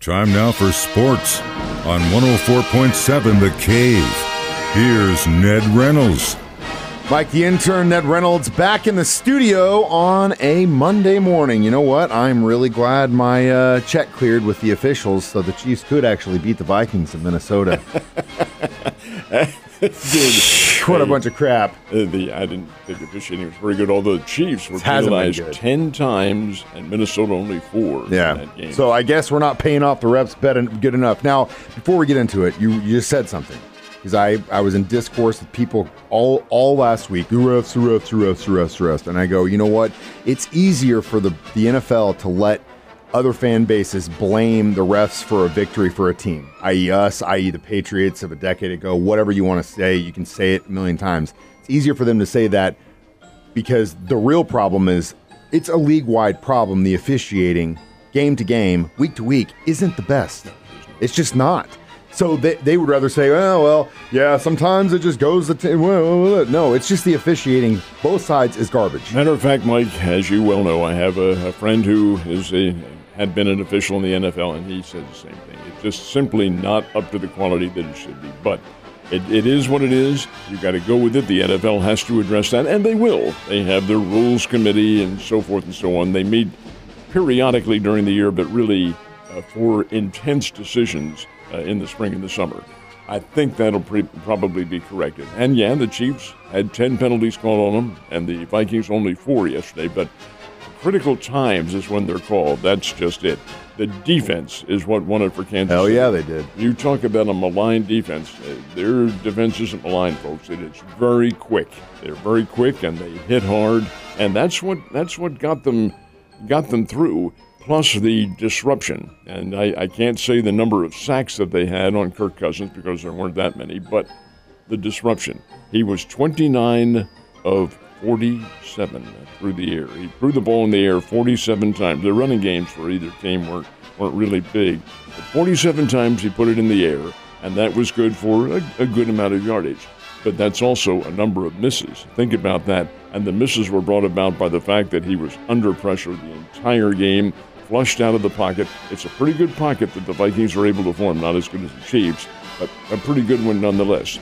Time now for sports on 104.7 The Cave. Here's Ned Reynolds. Mike, the intern, Ned Reynolds, back in the studio on a Monday morning. You know what? I'm really glad my uh, check cleared with the officials so the Chiefs could actually beat the Vikings of Minnesota. Dude, what a bunch of crap. uh, the I didn't think officiating was very good. Although the Chiefs were penalized ten times and Minnesota only four. in Yeah. that game. So I guess we're not paying off the reps good enough. Now, before we get into it, you, you just said something. Because I, I was in discourse with people all all last week. The refs, the refs, the refs, the refs, the refs. And I go, you know what? It's easier for the, the NFL to let other fan bases blame the refs for a victory for a team, i.e., us, i.e., the Patriots of a decade ago, whatever you want to say. You can say it a million times. It's easier for them to say that because the real problem is it's a league wide problem. The officiating, game to game, week to week, isn't the best. It's just not. So they, they would rather say, oh, well, yeah, sometimes it just goes the t- well, well, well." No, it's just the officiating. Both sides is garbage. Matter of fact, Mike, as you well know, I have a, a friend who is a had been an official in the NFL, and he said the same thing. It's just simply not up to the quality that it should be. But it, it is what it is. You've got to go with it. The NFL has to address that, and they will. They have their rules committee and so forth and so on. They meet periodically during the year, but really uh, for intense decisions uh, in the spring and the summer. I think that'll pre- probably be corrected. And yeah, the Chiefs had 10 penalties called on them, and the Vikings only four yesterday, but critical times is when they're called. That's just it. The defense is what won it for Kansas Hell City. yeah, they did. You talk about a maligned defense. uh, Their defense isn't maligned, folks. It is very quick. They're very quick and they hit hard, and that's what that's what got them got them through. Plus the disruption, and I, I can't say the number of sacks that they had on Kirk Cousins because there weren't that many, but the disruption. He was 29 of 47 through the air. He threw the ball in the air 47 times. The running games for either team weren't weren't really big, but 47 times he put it in the air, and that was good for a, a good amount of yardage. But that's also a number of misses. Think about that. And the misses were brought about by the fact that he was under pressure the entire game, flushed out of the pocket. It's a pretty good pocket that the Vikings are able to form. Not as good as the Chiefs, but a pretty good one nonetheless.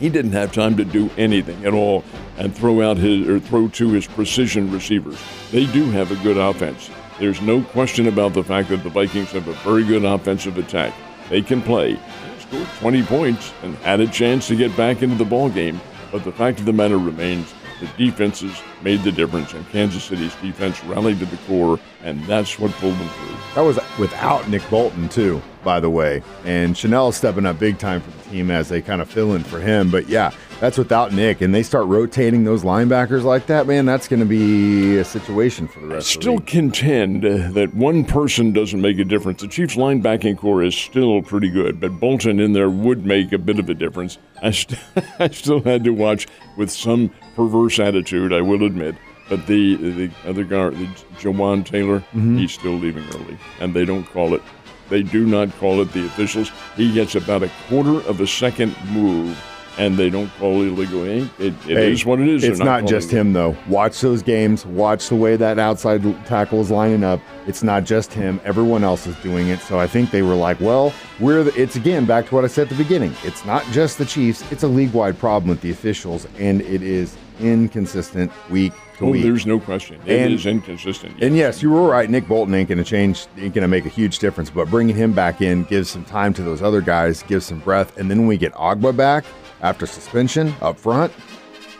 He didn't have time to do anything at all and throw out his or throw to his precision receivers. They do have a good offense. There's no question about the fact that the Vikings have a very good offensive attack. They can play. They scored 20 points and had a chance to get back into the ball game. But the fact of the matter remains, the defenses made the difference, and Kansas City's defense rallied to the core, and that's what pulled them through. That was without Nick Bolton, too, by the way. And Chenal's stepping up big time for the team as they kind of fill in for him. But yeah, that's without Nick. And they start rotating those linebackers like that, man, that's going to be a situation for the I rest of the still league. contend uh, that one person doesn't make a difference. The Chiefs' linebacking core is still pretty good, but Bolton in there would make a bit of a difference. I, st- I still had to watch with some perverse attitude, I will admit. But the the other guy, the Jawaan Taylor, Mm-hmm. he's still leaving early, and they don't call it. They do not call it the officials. He gets about a quarter of a second move, and they don't call illegal ink. It, it Hey, is what it is. It's They're not just him, though. Watch those games. Watch the way that outside tackle is lining up. It's not just him. Everyone else is doing it. So I think they were like, well, we're. The, it's again back to what I said at the beginning. It's not just the Chiefs. It's a league-wide problem with the officials, and it is inconsistent week to Oh, week. there's no question. It is And- inconsistent. And yes, you were right. Nick Bolton ain't going to change, ain't going to make a huge difference. But bringing him back in gives some time to those other guys, gives some breath. And then when we get Agba back after suspension up front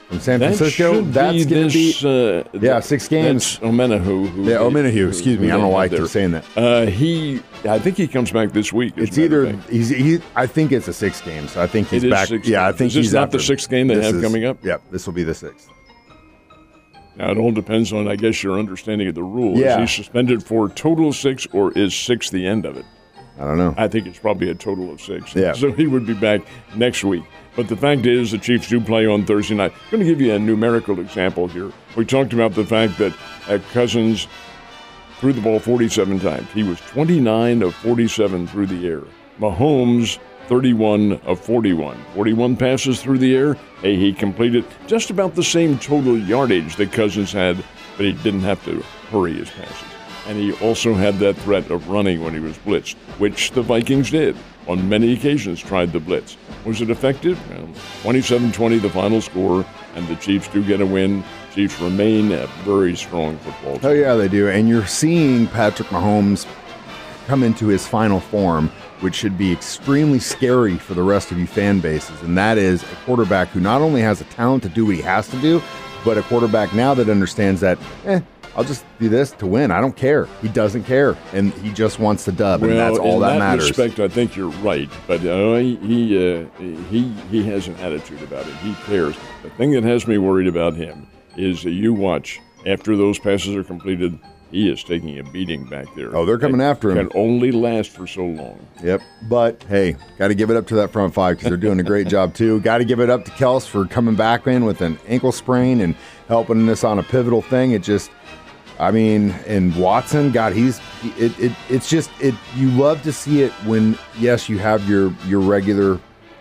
from San Francisco, that's going to be. uh, Yeah, six games. Omenihu. Who Yeah, Omenihu, excuse me. I don't know why I keep saying that. Uh, he, I think he comes back this week. It's a matter of either he's he. I think it's a six game, so I think he's back. yeah, I think Is this he's not after- the sixth game they this have is- coming up? Yep, this will be the sixth. Now it all depends on, I guess, your understanding of the rule. Yeah. Is he suspended for a total of six, or is six the end of it? I don't know. I think it's probably a total of six. Yeah. So he would be back next week. But the fact is, the Chiefs do play on Thursday night. I'm going to give you a numerical example here. We talked about the fact that uh, Cousins threw the ball 47 times. He was 29 of 47 through the air. Mahomes, 31 of 41. 41 passes through the air. Hey, he completed just about the same total yardage that Cousins had, but he didn't have to hurry his passes. and he also had that threat of running when he was blitzed, which the Vikings did on many occasions. Tried the blitz. Was it effective? Well, 27-20 the final score, and the Chiefs do get a win. Chiefs remain a very strong football team. Oh yeah, they do. And you're seeing Patrick Mahomes come into his final form, which should be extremely scary for the rest of you fan bases. And that is a quarterback who not only has the talent to do what he has to do, but a quarterback now that understands that, eh, I'll just do this to win. I don't care. He doesn't care, and he just wants the dub, well, and that's all in that, that matters. respect, I think you're right. But uh, he he, uh, he he has an attitude about it. He cares. The thing that has me worried about him is that you watch after those passes are completed. He is taking a beating back there. Oh, they're coming That after him. Can only last for so long. Yep. But hey, got to give it up to that front five because they're doing a great job too. Got to give it up to Kels for coming back in with an ankle sprain and helping us on a pivotal thing. It just, I mean, and Watson, God, he's it. it it's just it. You love to see it when yes, you have your your regular,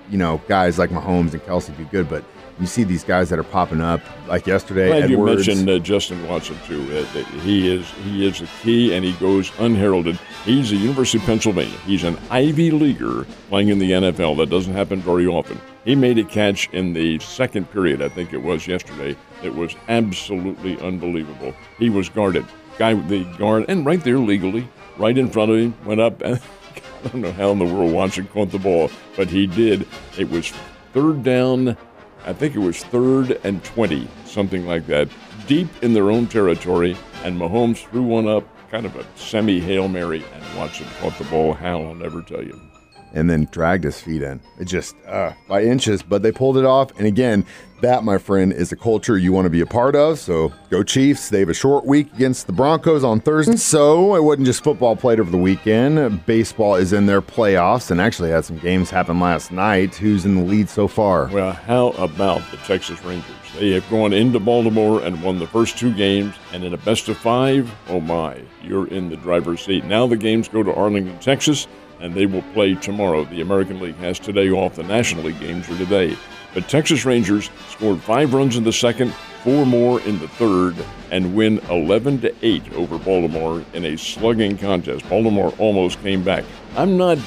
you know, guys like Mahomes and Kelce do good, but you see these guys that are popping up like yesterday. Glad you mentioned uh, Justin Watson too. Uh, he is he is a key, and he goes unheralded. He's a University of Pennsylvania. He's an Ivy leaguer playing in the NFL. That doesn't happen very often. He made a catch in the second period, I think it was yesterday. It was absolutely unbelievable. He was guarded, guy the guard, and right there legally, right in front of him, went up and. I don't know how in the world Watson caught the ball, but he did. It was third down I think it was third and 20, something like that, deep in their own territory, and Mahomes threw one up, kind of a semi Hail Mary, and Watson caught the ball. How, I'll never tell you. And then dragged his feet in. It just uh, by inches, but they pulled it off. And again, that, my friend, is a culture you want to be a part of. So go Chiefs. They have a short week against the Broncos on Thursday. So it wasn't just football played over the weekend. Baseball is in their playoffs and actually had some games happen last night. Who's in the lead so far? Well, how about the Texas Rangers? They have gone into Baltimore and won the first two games, and in a best of five, oh my, you're in the driver's seat. Now the games go to Arlington, Texas, and they will play tomorrow. The American League has today off. The National League games are today. But Texas Rangers scored five runs in the second, four more in the third, and win 11 to 8 over Baltimore in a slugging contest. Baltimore almost came back. I'm not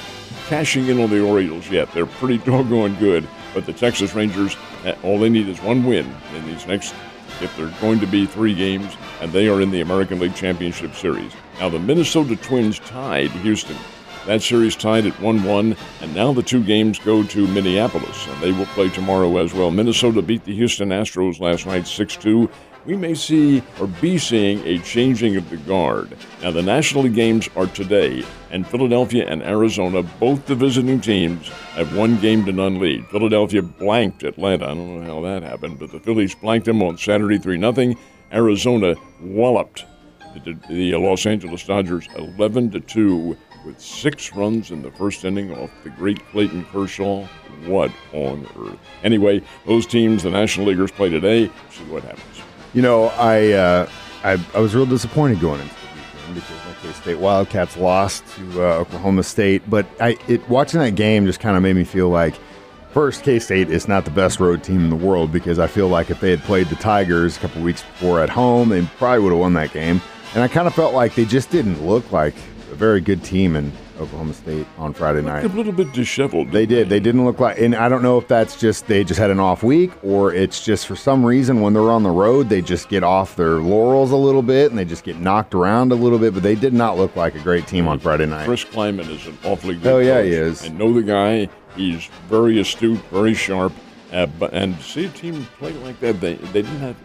cashing in on the Orioles yet. They're pretty doggone good, but the Texas Rangers, eh, all they need is one win in these next, if they're going to be three games, and they are in the American League Championship Series. Now, the Minnesota Twins tied Houston. That series tied at 1 1, and now the two games go to Minneapolis, and they will play tomorrow as well. Minnesota beat the Houston Astros last night 6 2. We may see or be seeing a changing of the guard. Now, the National League games are today, and Philadelphia and Arizona, both the visiting teams, have one game to none lead. Philadelphia blanked Atlanta. I don't know how that happened, but the Phillies blanked them on Saturday 3 0. Arizona walloped the, Los Angeles Dodgers 11 to 2 with six runs in the first inning off the great Clayton Kershaw. What on earth? Anyway, those teams, the National Leaguers, play today. See what happens. You know, I uh, I, I was real disappointed going into the weekend because K State Wildcats lost to uh, Oklahoma State. But I it watching that game just kind of made me feel like first K State is not the best road team in the world because I feel like if they had played the Tigers a couple weeks before at home, they probably would have won that game. And I kind of felt like they just didn't look like a very good team in Oklahoma State on Friday night. A little bit disheveled. They did. They didn't look like, and I don't know if that's just they just had an off week or it's just for some reason when they're on the road they just get off their laurels a little bit and they just get knocked around a little bit. But they did not look like a great team on Friday night. Chris Klieman is an awfully good. Oh, yeah, coach. he is. I know the guy. He's very astute, very sharp. Uh, but and see a team play like that, they they didn't have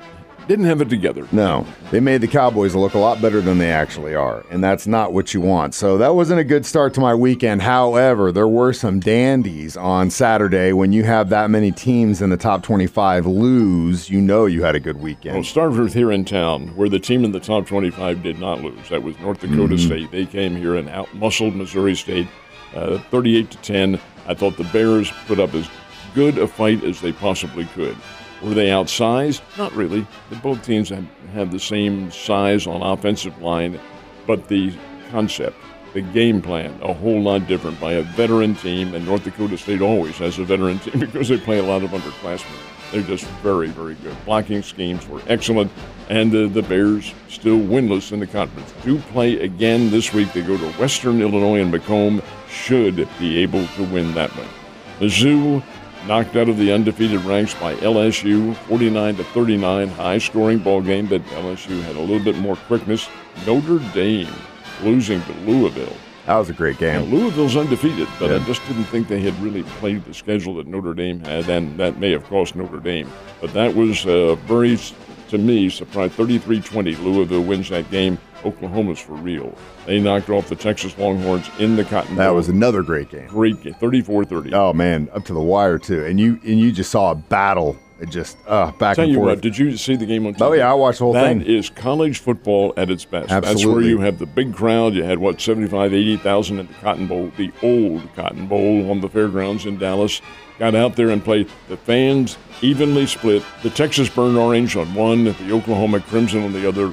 didn't have it together. No, they made the Cowboys look a lot better than they actually are, and that's not what you want. So that wasn't a good start to my weekend. However, there were some dandies on Saturday. When you have that many teams in the top 25 lose, you know you had a good weekend. Well, start with here in town, where the team in the top 25 did not lose. That was North Dakota Mm-hmm. State. They came here and outmuscled Missouri State, uh, 38 to 10. I thought the Bears put up as good a fight as they possibly could. Were they outsized? Not really. Both teams have, have the same size on offensive line, but the concept, the game plan, a whole lot different by a veteran team. And North Dakota State always has a veteran team because they play a lot of underclassmen. They're just very, very good. Blocking schemes were excellent, and the Bears still winless in the conference. Do play again this week. They go to Western Illinois and Macomb. Should be able to win that one. Mizzou knocked out of the undefeated ranks by LSU, 49 to 39, high scoring ball game, but LSU had a little bit more quickness. Notre Dame losing to Louisville. That was a great game. Louisville's undefeated, but I just didn't think they had really played the schedule that Notre Dame had, and that may have cost Notre Dame. But that was uh, very, s- to me, surprised. 33 20, Louisville wins that game. Oklahoma's for real. They knocked off the Texas Longhorns in the Cotton Bowl. That was another great game. great game, 34 30. Oh man, up to the wire too. And you and you just saw a battle. It just uh back Tell and you forth. what, did you see the game on TV? Oh, yeah, I watched the whole That thing. is college football at its best. Absolutely. That's where you have the big crowd. You had, what, 75, 80,000 at the Cotton Bowl, the old Cotton Bowl on the fairgrounds in Dallas. Got out there and played. The fans evenly split. The Texas Burn Orange on one, the Oklahoma Crimson on the other,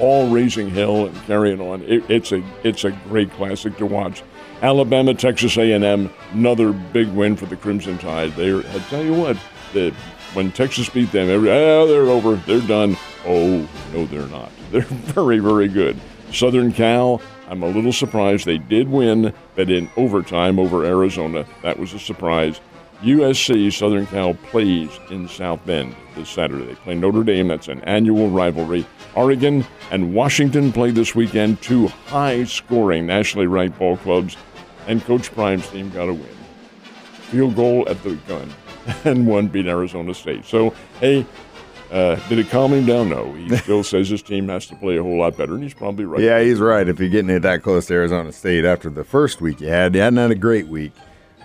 all raising hell and carrying on. It, it's a it's a great classic to watch. Alabama, Texas A&M, another big win for the Crimson Tide. They I tell you what, the, when Texas beat them, every, oh, they're over, they're done. Oh no, they're not. They're very very good. Southern Cal, I'm a little surprised they did win, but in overtime over Arizona, that was a surprise. USC Southern Cal plays in South Bend this Saturday. They play Notre Dame. That's an annual rivalry. Oregon and Washington play this weekend. Two high-scoring, nationally ranked ball clubs, and Coach Prime's team got a win. Field goal at the gun, and one beat Arizona State. So, hey, uh, did it calm him down? No. He still says his team has to play a whole lot better, and he's probably right. Yeah, he's right. If you're getting it that close to Arizona State after the first week you had, you hadn't had a great week.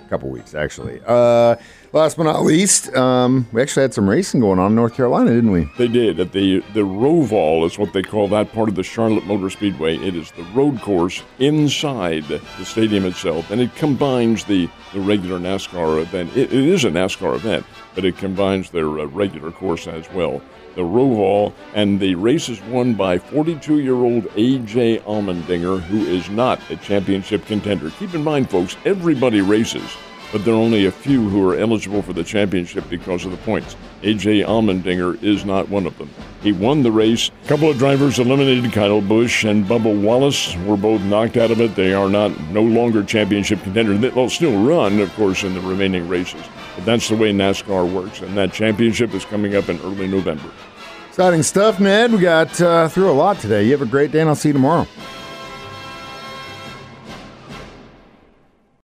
A couple weeks, actually. Uh, last but not least, um, we actually had some racing going on in North Carolina, didn't we? They did at the the Roval is what they call that part of the Charlotte Motor Speedway. It is the road course inside the stadium itself, and it combines the, the regular NASCAR event. It, it is a NASCAR event, but it combines their uh, regular course as well. The Roval and the race is won by 42-year-old AJ Allmendinger, who is not a championship contender. Keep in mind, folks, everybody races but there are only a few who are eligible for the championship because of the points. AJ Allmendinger is not one of them. He won the race. A couple of drivers eliminated Kyle Busch and Bubba Wallace were both knocked out of it. They are not no longer championship contenders. They'll still run, of course, in the remaining races. But that's the way NASCAR works, and that championship is coming up in early November. Exciting stuff, Ned. We got uh, through a lot today. You have a great day, and I'll see you tomorrow.